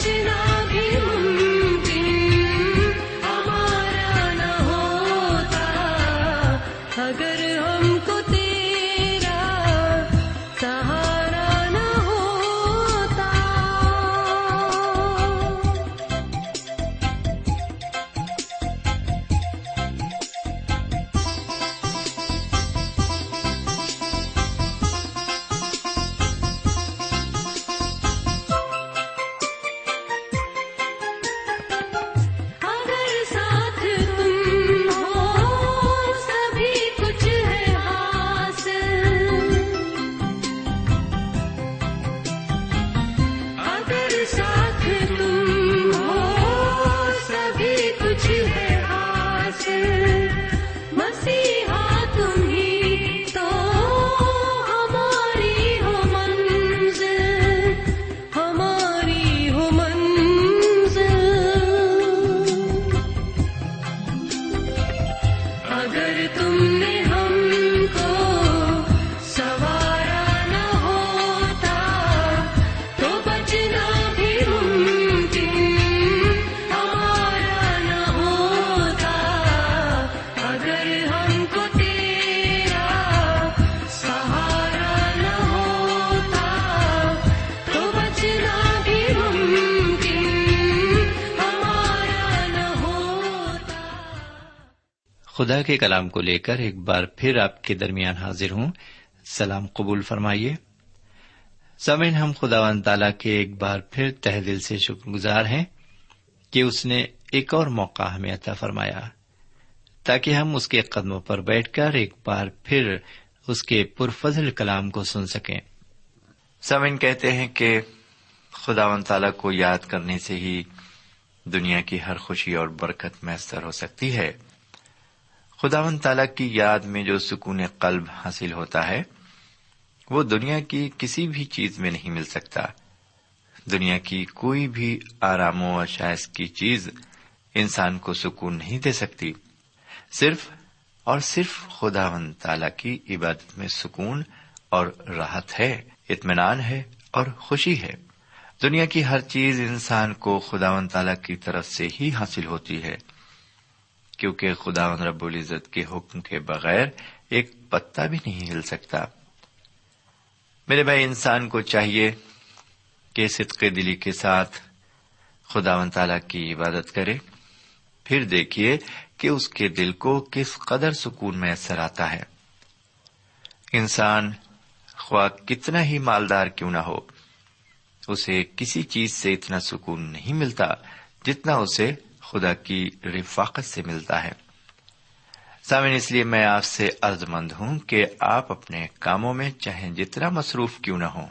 بچنا بھی کے کلام کو لے کر ایک بار پھر آپ کے درمیان حاضر ہوں۔ سلام قبول فرمائیے۔ سمن ہم خدا و تعالی کے ایک بار پھر تہ دل سے شکر گزار ہیں کہ اس نے ایک اور موقع ہمیں عطا فرمایا، تاکہ ہم اس کے قدموں پر بیٹھ کر ایک بار پھر اس کے پرفضل کلام کو سن سکیں۔ سمن کہتے ہیں کہ خدا و تعالی کو یاد کرنے سے ہی دنیا کی ہر خوشی اور برکت میسر ہو سکتی ہے۔ خدا و تعالی کی یاد میں جو سکون قلب حاصل ہوتا ہے، وہ دنیا کی کسی بھی چیز میں نہیں مل سکتا۔ دنیا کی کوئی بھی آرام و اشائش کی چیز انسان کو سکون نہیں دے سکتی۔ صرف اور صرف خدا و تعالی کی عبادت میں سکون اور راحت ہے، اطمینان ہے اور خوشی ہے۔ دنیا کی ہر چیز انسان کو خدا و تعالی کی طرف سے ہی حاصل ہوتی ہے۔ کیونکہ خدا رب العزت کے حکم کے بغیر ایک پتا بھی نہیں ہل سکتا۔ میرے بھائی، انسان کو چاہیے کہ صدق دلی کے ساتھ خدا و تعالی کی عبادت کرے۔ پھر دیکھیے کہ اس کے دل کو کس قدر سکون میسر آتا ہے۔ انسان خواہ کتنا ہی مالدار کیوں نہ ہو، اسے کسی چیز سے اتنا سکون نہیں ملتا جتنا اسے خدا کی رفاقت سے ملتا ہے۔ سامن اس لیے میں آپ سے عرض مند ہوں کہ آپ اپنے کاموں میں چاہے جتنا مصروف کیوں نہ ہوں،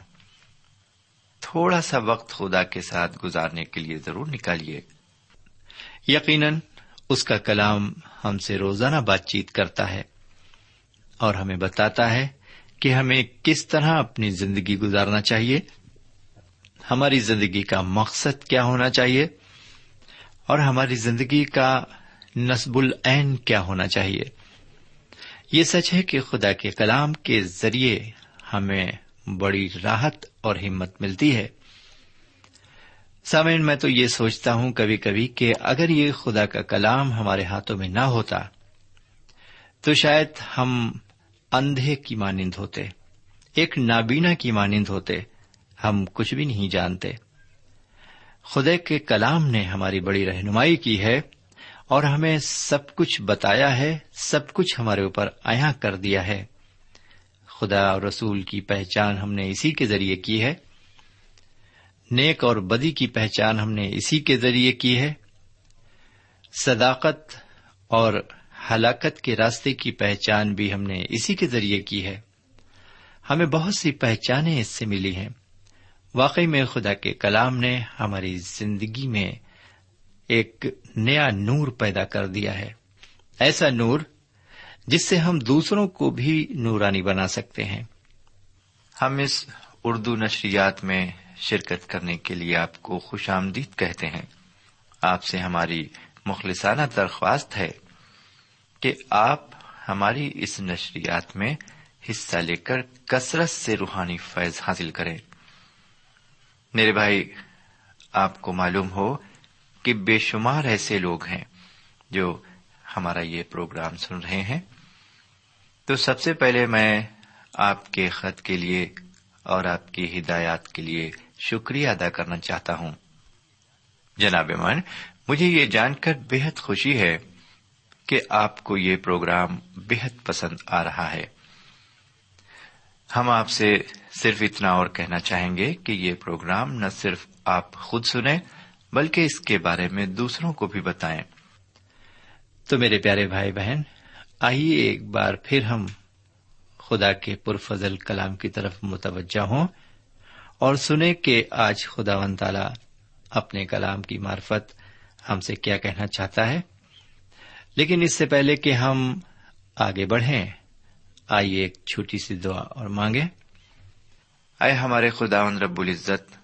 تھوڑا سا وقت خدا کے ساتھ گزارنے کے لیے ضرور نکالیے۔ یقیناً اس کا کلام ہم سے روزانہ بات چیت کرتا ہے اور ہمیں بتاتا ہے کہ ہمیں کس طرح اپنی زندگی گزارنا چاہیے، ہماری زندگی کا مقصد کیا ہونا چاہیے اور ہماری زندگی کا نصب العین کیا ہونا چاہیے؟ یہ سچ ہے کہ خدا کے کلام کے ذریعے ہمیں بڑی راحت اور ہمت ملتی ہے۔ سامعین، میں تو یہ سوچتا ہوں کبھی کبھی کہ اگر یہ خدا کا کلام ہمارے ہاتھوں میں نہ ہوتا، تو شاید ہم اندھے کی مانند ہوتے، ایک نابینا کی مانند ہوتے، ہم کچھ بھی نہیں جانتے۔ خدا کے کلام نے ہماری بڑی رہنمائی کی ہے اور ہمیں سب کچھ بتایا ہے، سب کچھ ہمارے اوپر آیا کر دیا ہے۔ خدا اور رسول کی پہچان ہم نے اسی کے ذریعے کی ہے۔ نیک اور بدی کی پہچان ہم نے اسی کے ذریعے کی ہے۔ صداقت اور ہلاکت کے راستے کی پہچان بھی ہم نے اسی کے ذریعے کی ہے۔ ہمیں بہت سی پہچانیں اس سے ملی ہیں۔ واقعی میں خدا کے کلام نے ہماری زندگی میں ایک نیا نور پیدا کر دیا ہے۔ ایسا نور جس سے ہم دوسروں کو بھی نورانی بنا سکتے ہیں۔ ہم اس اردو نشریات میں شرکت کرنے کے لیے آپ کو خوش آمدید کہتے ہیں۔ آپ سے ہماری مخلصانہ درخواست ہے کہ آپ ہماری اس نشریات میں حصہ لے کر کثرت سے روحانی فیض حاصل کریں۔ میرے بھائی، آپ کو معلوم ہو کہ بے شمار ایسے لوگ ہیں جو ہمارا یہ پروگرام سن رہے ہیں۔ تو سب سے پہلے میں آپ کے خط کے لیے اور آپ کی ہدایات کے لیے شکریہ ادا کرنا چاہتا ہوں۔ جناب من مجھے یہ جان کر بےحد خوشی ہے کہ آپ کو یہ پروگرام بےحد پسند آ رہا ہے۔ ہم آپ سے صرف اتنا اور کہنا چاہیں گے کہ یہ پروگرام نہ صرف آپ خود سنیں، بلکہ اس کے بارے میں دوسروں کو بھی بتائیں۔ تو میرے پیارے بھائی بہن، آئیے ایک بار پھر ہم خدا کے پرفضل کلام کی طرف متوجہ ہوں اور سنیں کہ آج خدا و تعالی اپنے کلام کی مارفت ہم سے کیا کہنا چاہتا ہے۔ لیکن اس سے پہلے کہ ہم آگے بڑھیں آئیے ایک چھوٹی سی دعا اور مانگے اے ہمارے خدا رب العزت،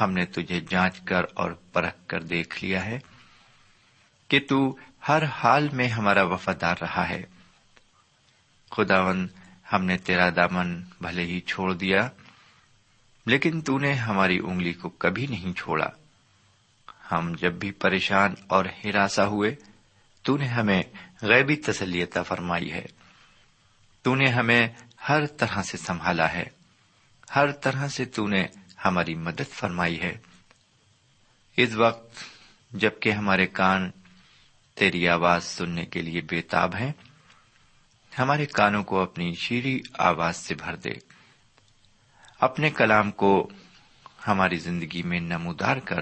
ہم نے تجھے جانچ کر اور پرکھ کر دیکھ لیا ہے کہ تو ہر حال میں ہمارا وفادار رہا ہے۔ خداون ہم نے تیرا دامن بھلے ہی چھوڑ دیا، لیکن تو نے ہماری انگلی کو کبھی نہیں چھوڑا۔ ہم جب بھی پریشان اور ہراساں ہوئے، تو نے ہمیں غیبی تسلیتا فرمائی ہے۔ تو نے ہمیں ہر طرح سے سنبھالا ہے۔ ہر طرح سے تو نے ہماری مدد فرمائی ہے۔ اس وقت جبکہ ہمارے کان تیری آواز سننے کے لیے بےتاب ہیں، ہمارے کانوں کو اپنی شیریں آواز سے بھر دے۔ اپنے کلام کو ہماری زندگی میں نمودار کر،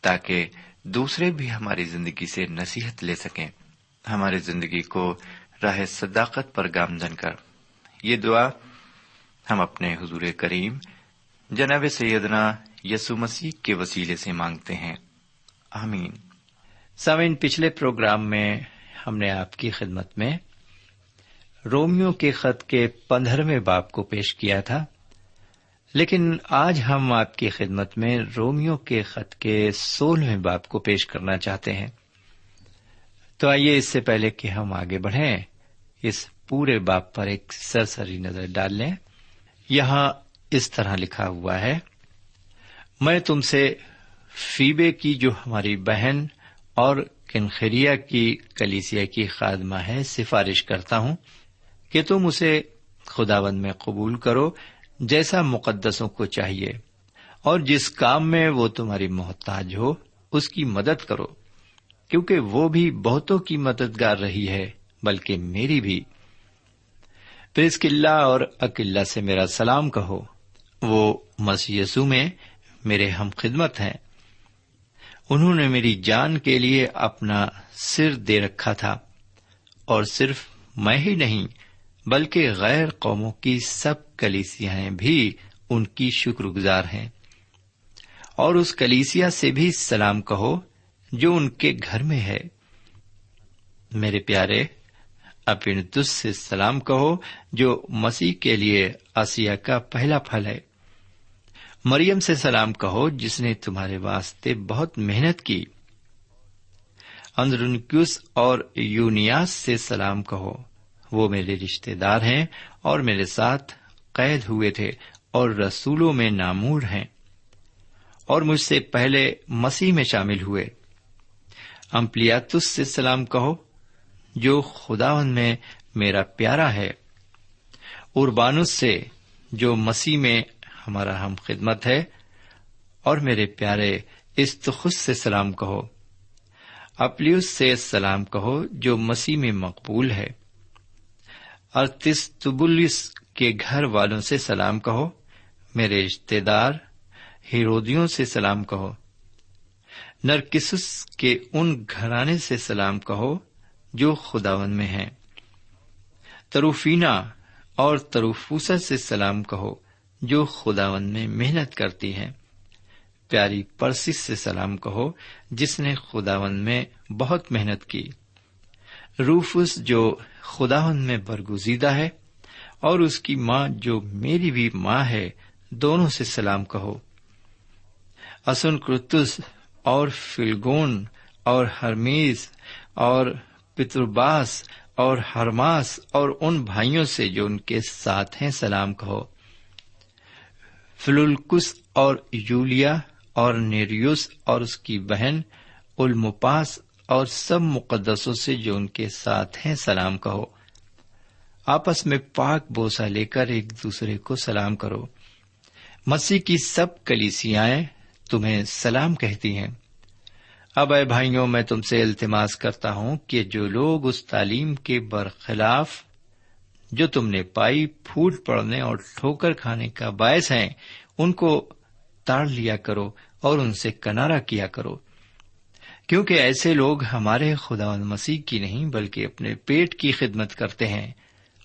تاکہ دوسرے بھی ہماری زندگی سے نصیحت لے سکیں۔ ہماری زندگی کو راہ صداقت پر گامزن کر۔ یہ دعا ہم اپنے حضور کریم جناب سیدنا یسو مسیح کے وسیلے سے مانگتے ہیں۔ آمین۔ سامعین، پچھلے پروگرام میں ہم نے آپ کی خدمت میں رومیو کے خط کے پندرہویں باپ کو پیش کیا تھا، لیکن آج ہم آپ کی خدمت میں رومیو کے خط کے سولہویں باپ کو پیش کرنا چاہتے ہیں۔ تو آئیے اس سے پہلے کہ ہم آگے بڑھیں۔ اس پورے باپ پر ایک سرسری نظر ڈال لیں۔ یہاں اس طرح لکھا ہوا ہے، میں تم سے فیبے کی جو ہماری بہن اور کنخریا کی کلیسیا کی خادمہ ہے، سفارش کرتا ہوں کہ تم اسے خداوند میں قبول کرو جیسا مقدسوں کو چاہیے، اور جس کام میں وہ تمہاری محتاج ہو، اس کی مدد کرو، کیونکہ وہ بھی بہتوں کی مددگار رہی ہے۔ بلکہ میری بھی۔ قلعہ اور اکلّہ سے میرا سلام کہو۔ وہ مسیسو میں میرے ہم خدمت ہیں۔ انہوں نے میری جان کے لیے اپنا سر دے رکھا تھا۔ اور صرف میں ہی نہیں، بلکہ غیر قوموں کی سب کلیسیاں بھی ان کی شکر گزار ہیں۔ اور اس کلیسیا سے بھی سلام کہو جو ان کے گھر میں ہے۔ میرے پیارے اپنتس سے سلام کہو، جو مسیح کے لیے آسیا کا پہلا پھل ہے۔ مریم سے سلام کہو، جس نے تمہارے واسطے بہت محنت کی۔ اندرنکیوس اور یونیاس سے سلام کہو۔ وہ میرے رشتے دار ہیں اور میرے ساتھ قید ہوئے تھے اور رسولوں میں نامور ہیں اور مجھ سے پہلے مسیح میں شامل ہوئے۔ امپلیاتس سے سلام کہو۔ جو خدا میں میرا پیارا ہے۔ اربانس سے جو مسیح میں ہمارا ہم خدمت ہے، اور میرے پیارے استخص سے سلام کہو۔ اپلیوس سے سلام کہو جو مسیح میں مقبول ہے۔ ارتستبلس کے گھر والوں سے سلام کہو۔ میرے رشتے دار ہیرودیوں سے سلام کہو۔ نرکسس کے ان گھرانے سے سلام کہو۔ جو خداون میں ہیں۔ تروفینا اور تروفوسا سے سلام کہو، جو خداون میں محنت کرتی ہے پیاری پرسس سے سلام کہو، جس نے خداون میں بہت محنت کی۔ روفس جو خداون میں برگزیدہ ہے، اور اس کی ماں جو میری بھی ماں ہے، دونوں سے سلام کہو۔ اسن کرتس اور فلگون اور ہرمیز اور پترباس اور ہرماس اور ان بھائیوں سے جو ان کے ساتھ ہیں، سلام کہو۔ فلولکس اور یولیا اور نیریوس اور اس کی بہن المپاس اور سب مقدسوں سے جو ان کے ساتھ ہیں، سلام کہو۔ آپس میں پاک بوسا لے کر ایک دوسرے کو سلام کرو۔ مسیح کی سب کلیسیاں تمہیں سلام کہتی ہیں۔ اب اے بھائیوں، میں تم سے التماس کرتا ہوں کہ جو لوگ اس تعلیم کے برخلاف جو تم نے پائی پھوٹ پڑنے اور ٹھوکر کھانے کا باعث ہیں، ان کو تاڑ لیا کرو اور ان سے کنارا کیا کرو۔ کیونکہ ایسے لوگ ہمارے خدا مسیح کی نہیں، بلکہ اپنے پیٹ کی خدمت کرتے ہیں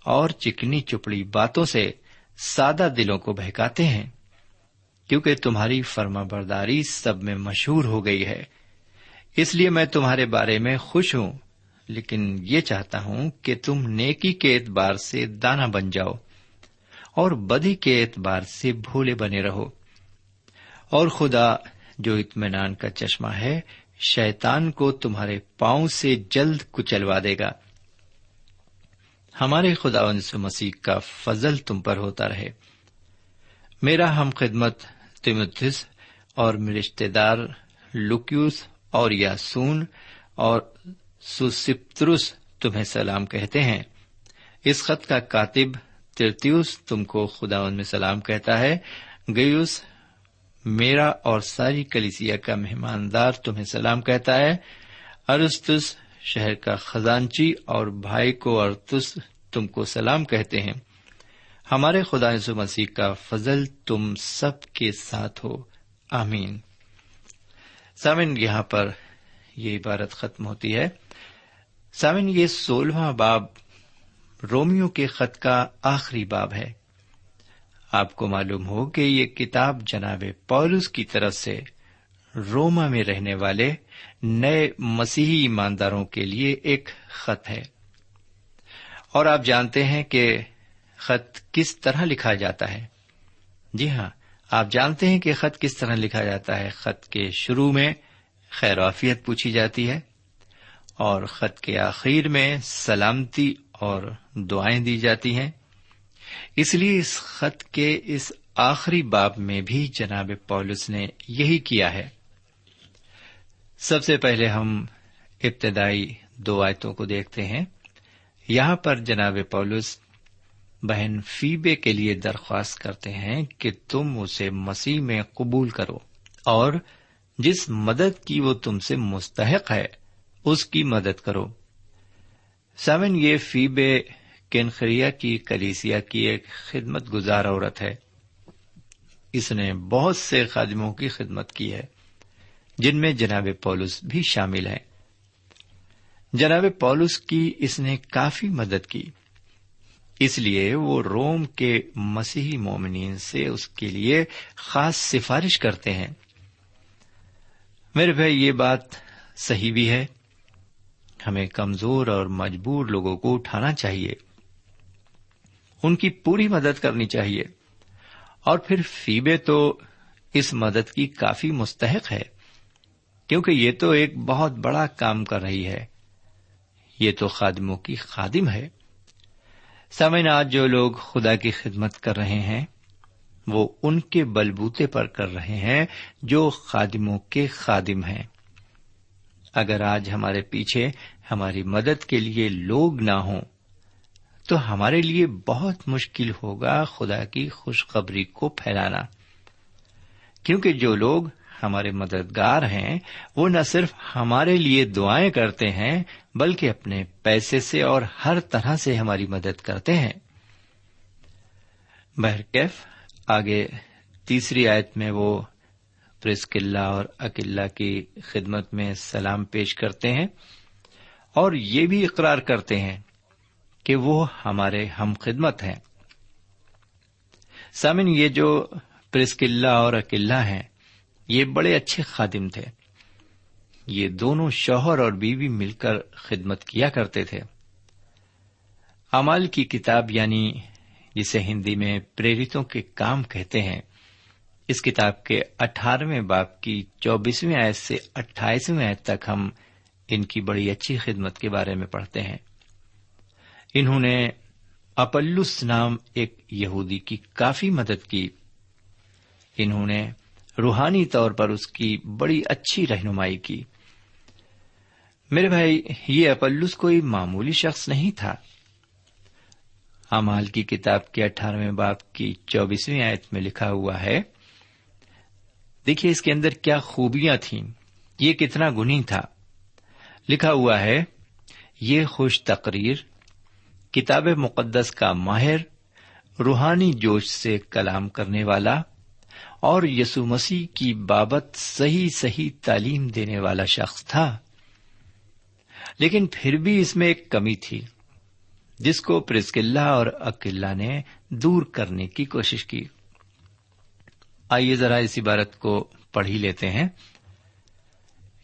اور چکنی چپڑی باتوں سے سادہ دلوں کو بہکاتے ہیں۔ کیونکہ تمہاری فرما برداری سب میں مشہور ہو گئی ہے۔ اس لیے میں تمہارے بارے میں خوش ہوں، لیکن یہ چاہتا ہوں کہ تم نیکی کے اعتبار سے دانا بن جاؤ اور بدی کے اعتبار سے بھولے بنے رہو۔ اور خدا، جو اطمینان کا چشمہ ہے شیتان کو تمہارے پاؤں سے جلد کچلوا دے گا۔ ہمارے خدا مسیح کا فضل تم پر ہوتا رہے۔ میرا ہم خدمت تمتس اور رشتے دار لکیوس اور یاسون اور سپترس تمہیں سلام کہتے ہیں۔ اس خط کا کاتب ترتیوس تم کو خدا ان میں سلام کہتا ہے۔ گیوس میرا اور ساری کلیسیا کا مہماندار تمہیں سلام کہتا ہے۔ ارستس شہر کا خزانچی اور بھائی کو ارتس تم کو سلام کہتے ہیں۔ ہمارے خدا یسو مسیح کا فضل تم سب کے ساتھ ہو۔ آمین۔ سامن، یہاں پر یہ عبارت ختم ہوتی ہے۔ سامن، یہ سولہواں باب رومیو کے خط کا آخری باب ہے۔ آپ کو معلوم ہو کہ یہ کتاب جناب پولس کی طرف سے روما میں رہنے والے نئے مسیحی ایمانداروں کے لیے ایک خط ہے۔ اور آپ جانتے ہیں کہ خط کس طرح لکھا جاتا ہے۔ جی ہاں آپ جانتے ہیں کہ خط کس طرح لکھا جاتا ہے؟ خط کے شروع میں خیرافیت پوچھی جاتی ہے اور خط کے آخر میں سلامتی اور دعائیں دی جاتی ہیں۔ اس لیے اس خط کے اس آخری باب میں بھی جناب پولس نے یہی کیا ہے۔ سب سے پہلے ہم ابتدائی دو آیتوں کو دیکھتے ہیں۔ یہاں پر جناب پولس بہن فیبے کے لیے درخواست کرتے ہیں کہ تم اسے مسیح میں قبول کرو اور جس مدد کی وہ تم سے مستحق ہے، اس کی مدد کرو۔ سیون یہ فیبے کینخریا کی کلیسیا کی ایک خدمت گزار عورت ہے۔ اس نے بہت سے خادموں کی خدمت کی ہے، جن میں جناب پولس بھی شامل ہیں۔ جناب پولس کی اس نے کافی مدد کی۔ اس لیے وہ روم کے مسیحی مومنین سے اس کے لیے خاص سفارش کرتے ہیں۔ میرے بھائی، یہ بات صحیح بھی ہے۔ ہمیں کمزور اور مجبور لوگوں کو اٹھانا چاہیے۔ ان کی پوری مدد کرنی چاہیے۔ اور پھر فیبے تو اس مدد کی کافی مستحق ہے، کیونکہ یہ تو ایک بہت بڑا کام کر رہی ہے۔ یہ تو خادموں کی خادم ہے۔ سمن آج جو لوگ خدا کی خدمت کر رہے ہیں، وہ ان کے بلبوتے پر کر رہے ہیں جو خادموں کے خادم ہیں۔ اگر آج ہمارے پیچھے ہماری مدد کے لیے لوگ نہ ہوں، تو ہمارے لیے بہت مشکل ہوگا خدا کی خوشخبری کو پھیلانا۔ کیونکہ جو لوگ ہمارے مددگار ہیں، وہ نہ صرف ہمارے لیے دعائیں کرتے ہیں، بلکہ اپنے پیسے سے اور ہر طرح سے ہماری مدد کرتے ہیں۔ بہرکیف آگے تیسری آیت میں وہ پرسکلہ اور اکلّا کی خدمت میں سلام پیش کرتے ہیں اور یہ بھی اقرار کرتے ہیں کہ وہ ہمارے ہم خدمت ہیں۔ سامن یہ جو پرسکلہ اور اکلّا ہیں یہ بڑے اچھے خادم تھے۔ یہ دونوں شوہر اور بیوی مل کر خدمت کیا کرتے تھے۔ امال کی کتاب یعنی جسے ہندی میں پریرتوں کے کام کہتے ہیں، اس کتاب کے اٹھارہویں باپ کی چوبیسویں آیت سے اٹھائیسویں آیت تک ہم ان کی بڑی اچھی خدمت کے بارے میں پڑھتے ہیں۔ انہوں نے اپلس نام ایک یہودی کی کافی مدد کی۔ انہوں نے روحانی طور پر اس کی بڑی اچھی رہنمائی کی۔ میرے بھائی، یہ اپلس کوئی معمولی شخص نہیں تھا۔ امال کی کتاب کے اٹھارہویں باپ کی چوبیسویں آیت میں لکھا ہوا ہے، دیکھیے اس کے اندر کیا خوبیاں تھیں، یہ کتنا گنی تھا۔ لکھا ہوا ہے، یہ خوش تقریر، کتاب مقدس کا ماہر، روحانی جوش سے کلام کرنے والا اور یسو مسیح کی بابت صحیح صحیح تعلیم دینے والا شخص تھا۔ لیکن پھر بھی اس میں ایک کمی تھی، جس کو پرسکلہ اور اکلّا نے دور کرنے کی کوشش کی۔ آئیے ذرا اس عبارت کو پڑھ ہی لیتے ہیں۔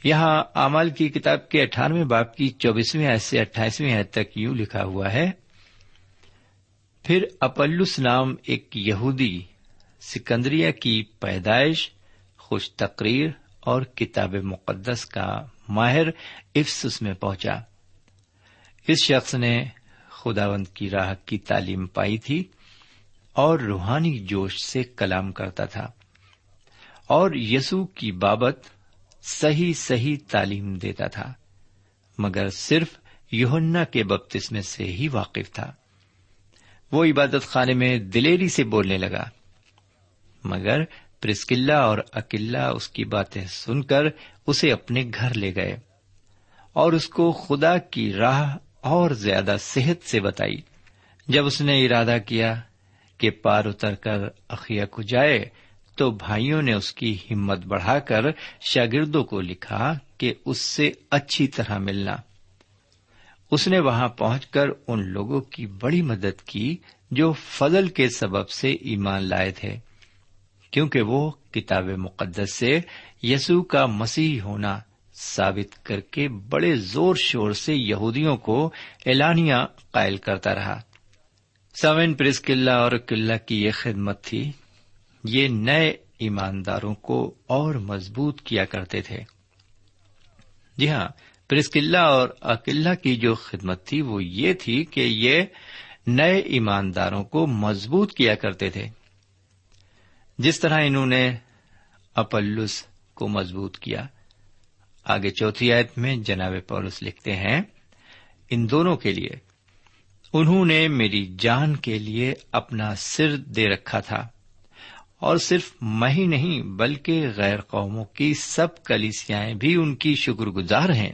یہاں امال کی کتاب کے اٹھارہویں باپ کی چوبیسویں آیت سے اٹھائیسویں آیت تک یوں لکھا ہوا ہے، پھر اپلس نام ایک یہودی سکندریا کی پیدائش، خوش تقریر اور کتاب مقدس کا ماہر افسس میں پہنچا۔ اس شخص نے خداوند کی راہ کی تعلیم پائی تھی اور روحانی جوش سے کلام کرتا تھا۔ اور یسو کی بابت صحیح صحیح تعلیم دیتا تھا، مگر صرف یوہنا کے بپتسمے سے ہی واقف تھا۔ وہ عبادت خانے میں دلیری سے بولنے لگا۔ مگر پرسکلہ اور اکلّا اس کی باتیں سن کر اسے اپنے گھر لے گئے اور اس کو خدا کی راہ اور زیادہ صحت سے بتائی۔ جب اس نے ارادہ کیا کہ پار اتر کر اخیا کو جائے تو بھائیوں نے اس کی ہمت بڑھا کر شاگردوں کو لکھا کہ اس سے اچھی طرح ملنا۔ اس نے وہاں پہنچ کر ان لوگوں کی بڑی مدد کی جو فضل کے سبب سے ایمان لائے تھے۔ کیونکہ وہ کتاب مقدس سے یسو کا مسیح ہونا ثابت کر کے بڑے زور شور سے یہودیوں کو اعلانیہ قائل کرتا رہا۔ سوین پرس قلعہ اور قلعہ کی یہ خدمت تھی۔ یہ نئے ایمانداروں کو اور مضبوط کیا کرتے تھے۔ جی ہاں پرسکلا اور اکلا کی جو خدمت تھی وہ یہ تھی کہ یہ نئے ایمانداروں کو مضبوط کیا کرتے تھے۔ جس طرح انہوں نے اپلس کو مضبوط کیا، آگے چوتھی آیت میں جناب پولس لکھتے ہیں، ان دونوں کے لیے، انہوں نے میری جان کے لیے اپنا سر دے رکھا تھا، اور صرف میں ہی نہیں، بلکہ غیر قوموں کی سب کلیسیاں بھی ان کی شکر گزار ہیں۔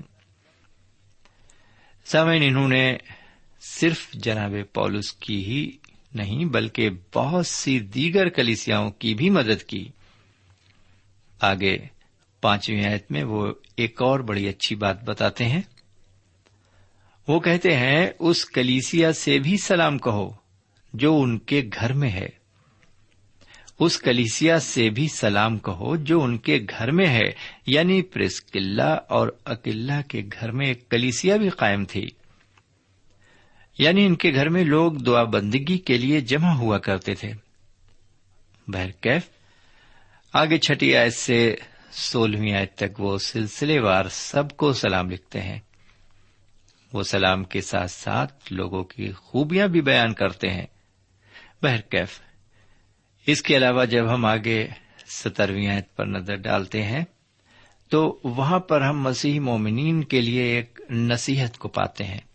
سمین انہوں نے صرف جناب پولس کی ہی نہیں بلکہ بہت سی دیگر کلیسیاں کی بھی مدد کی۔ آگے پانچویں آیت میں وہ ایک اور بڑی اچھی بات بتاتے ہیں۔ وہ کہتے ہیں، اس کلیسیا سے بھی سلام کہو جو ان کے گھر میں ہے۔ اس کلیسیا سے بھی سلام کہو جو ان کے گھر میں ہے۔ یعنی پریس قلعہ اور اکلا کے گھر میں ایک کلیسیا بھی قائم تھی۔ یعنی ان کے گھر میں لوگ دعا بندگی کے لیے جمع ہوا کرتے تھے۔ بہرکیف آگے چھٹی آیت سے سولہویں آیت تک وہ سلسلے وار سب کو سلام لکھتے ہیں۔ وہ سلام کے ساتھ ساتھ لوگوں کی خوبیاں بھی بیان کرتے ہیں۔ بہرکیف اس کے علاوہ جب ہم آگے سترویں آیت پر نظر ڈالتے ہیں، تو وہاں پر ہم مسیح مومنین کے لیے ایک نصیحت کو پاتے ہیں۔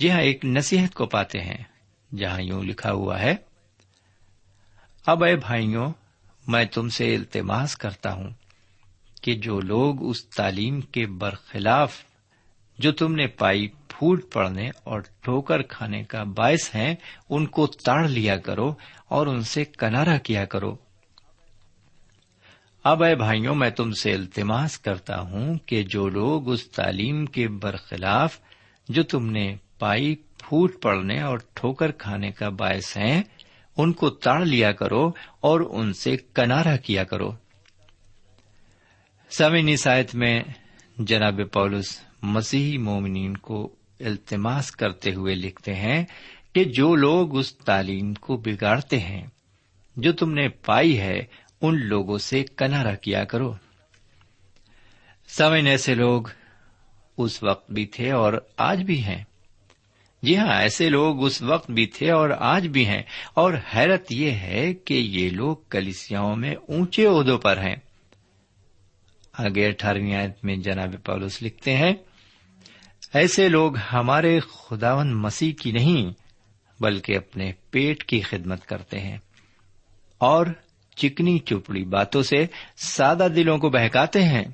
جی ہاں ایک نصیحت کو پاتے ہیں، جہاں یوں لکھا ہوا ہے، اب اے بھائیوں، میں تم سے التماس کرتا ہوں کہ جو لوگ اس تعلیم کے برخلاف، جو تم نے پائی پھوٹ پڑنے اور ٹھوکر کھانے کا باعث ہیں، ان کو تاڑ لیا کرو اور ان سے کنارا کیا کرو۔ اب اے بھائیوں، میں تم سے التماس کرتا ہوں کہ جو لوگ اس تعلیم کے برخلاف، جو تم نے پائی پھوٹ پڑنے اور ٹھوکر کھانے کا باعث ہیں، ان کو تاڑ لیا کرو اور ان سے کنارا کیا کرو۔ سمے نسایت میں جناب پولس مسیحی مومنین کو التماس کرتے ہوئے لکھتے ہیں کہ جو لوگ اس تعلیم کو بگاڑتے ہیں، جو تم نے پائی ہے، ان لوگوں سے کنارا کیا کرو۔ سمن ایسے لوگ اس وقت بھی تھے اور آج بھی ہیں۔ جی ہاں ایسے لوگ اس وقت بھی تھے اور آج بھی ہیں۔ اور حیرت یہ ہے کہ یہ لوگ کلیسیاں میں اونچے عہدوں پر ہیں۔ آگے اٹھارہویں آیت میں جناب پولس لکھتے ہیں، ایسے لوگ ہمارے خداون مسیح کی نہیں، بلکہ اپنے پیٹ کی خدمت کرتے ہیں۔ اور چکنی چپڑی باتوں سے سادہ دلوں کو بہکاتے ہیں۔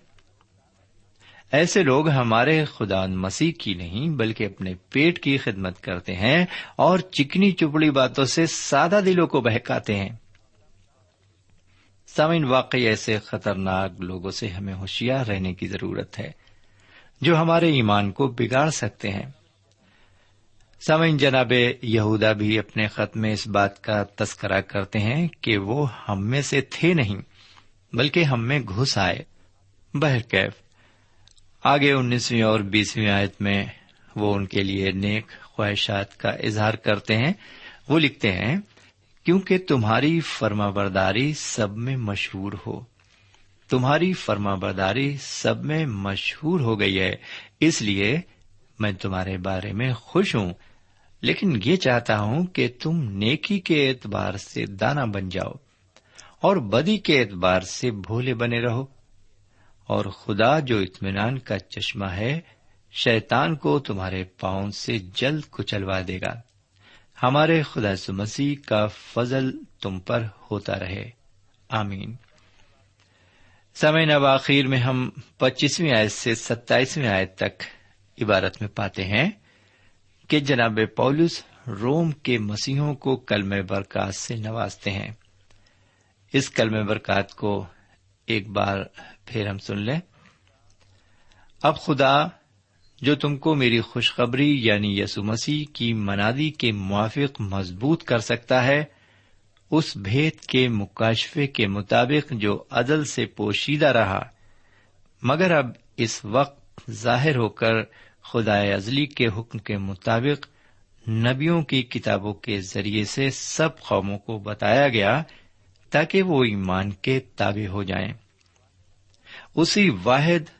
ایسے لوگ ہمارے خدا مسیح کی نہیں، بلکہ اپنے پیٹ کی خدمت کرتے ہیں اور چکنی چپڑی باتوں سے سادہ دلوں کو بہکاتے ہیں۔ سامن واقعی ایسے خطرناک لوگوں سے ہمیں ہوشیار رہنے کی ضرورت ہے، جو ہمارے ایمان کو بگاڑ سکتے ہیں۔ سمن جناب یہودا بھی اپنے خط میں اس بات کا تذکرہ کرتے ہیں کہ وہ ہم میں سے تھے نہیں، بلکہ ہم میں گھس آئے۔ بہرکیف آگے انیسویں اور بیسویں آیت میں وہ ان کے لیے نیک خواہشات کا اظہار کرتے ہیں۔ وہ لکھتے ہیں، کیونکہ تمہاری فرما برداری سب میں مشہور ہو۔ تمہاری فرما برداری سب میں مشہور ہو گئی ہے۔ اس لیے میں تمہارے بارے میں خوش ہوں۔ لیکن یہ چاہتا ہوں کہ تم نیکی کے اعتبار سے دانا بن جاؤ اور بدی کے اعتبار سے بھولے بنے رہو۔ اور خدا جو اطمینان کا چشمہ ہے شیتان کو تمہارے پاؤں سے جلد کچلوا دے گا۔ ہمارے خدا سے مسیح کا فضل تم پر ہوتا رہے۔ آمین۔ سمے نب آخر میں ہم پچیسویں آیت سے ستائیسویں آیت تک عبارت میں پاتے ہیں کہ جناب پولس روم کے مسیحوں کو کلم برکات سے نوازتے ہیں۔ اس کلم برکات کو ایک بار پھر ہم سن لیں۔ اب خدا، جو تم کو میری خوشخبری یعنی یسو مسیح کی منادی کے موافق مضبوط کر سکتا ہے، اس بھید کے مکاشفے کے مطابق جو عدل سے پوشیدہ رہا۔ مگر اب اس وقت ظاہر ہو کر خدا ازلی کے حکم کے مطابق نبیوں کی کتابوں کے ذریعے سے سب قوموں کو بتایا گیا تاکہ وہ ایمان کے تابع ہو جائیں۔ اسی واحد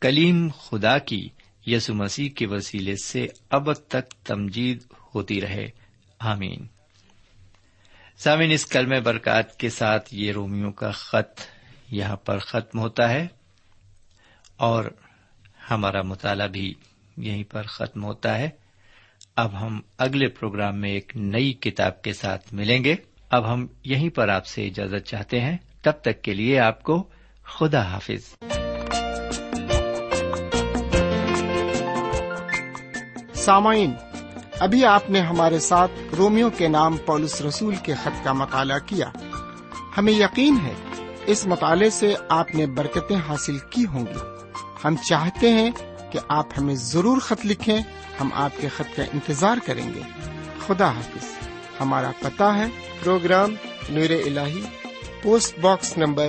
کلیم خدا کی یسو مسیح کے وسیلے سے اب تک تمجید ہوتی رہے۔ آمین۔ سامن اس کلم برکات کے ساتھ یہ رومیوں کا خط یہاں پر ختم ہوتا ہے اور ہمارا مطالعہ بھی یہیں پر ختم ہوتا ہے۔ اب ہم اگلے پروگرام میں ایک نئی کتاب کے ساتھ ملیں گے۔ اب ہم یہیں پر آپ سے اجازت چاہتے ہیں۔ تب تک کے لیے آپ کو خدا حافظ سامعین ابھی آپ نے ہمارے ساتھ رومیو کے نام پولس رسول کے خط کا مطالعہ کیا۔ ہمیں یقین ہے اس مطالعے سے آپ نے برکتیں حاصل کی ہوں گی۔ ہم چاہتے ہیں کہ آپ ہمیں ضرور خط لکھیں ہم آپ کے خط کا انتظار کریں گے۔ خدا حافظ ہمارا پتا ہے۔ پروگرام نور ال post box number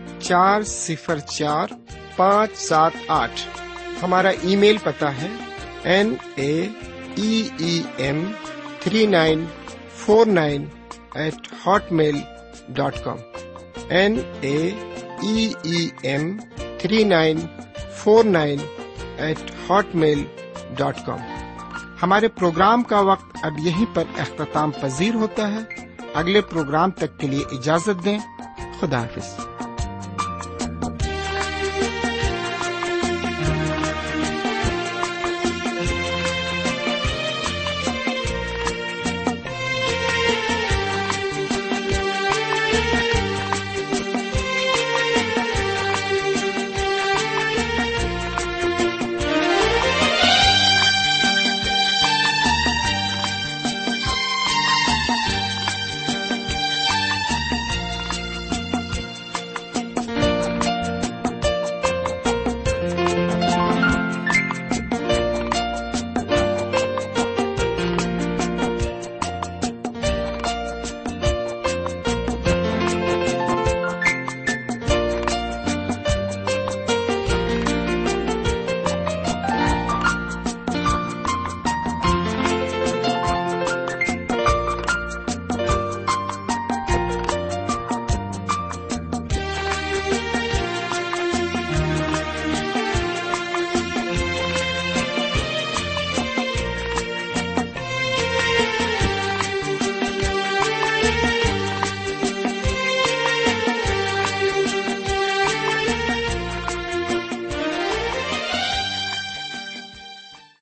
چار صفر چار پانچ سات آٹھ۔ ہمارا ای میل پتا ہے۔ N A E M three nine four nine eight hotmail dot com. N A E M three nine four nine eight hotmail dot com. ہمارے پروگرام کا وقت اب یہیں پر اختتام پذیر ہوتا ہے۔ اگلے پروگرام تک کے لیے اجازت دیں۔ خدا حافظ۔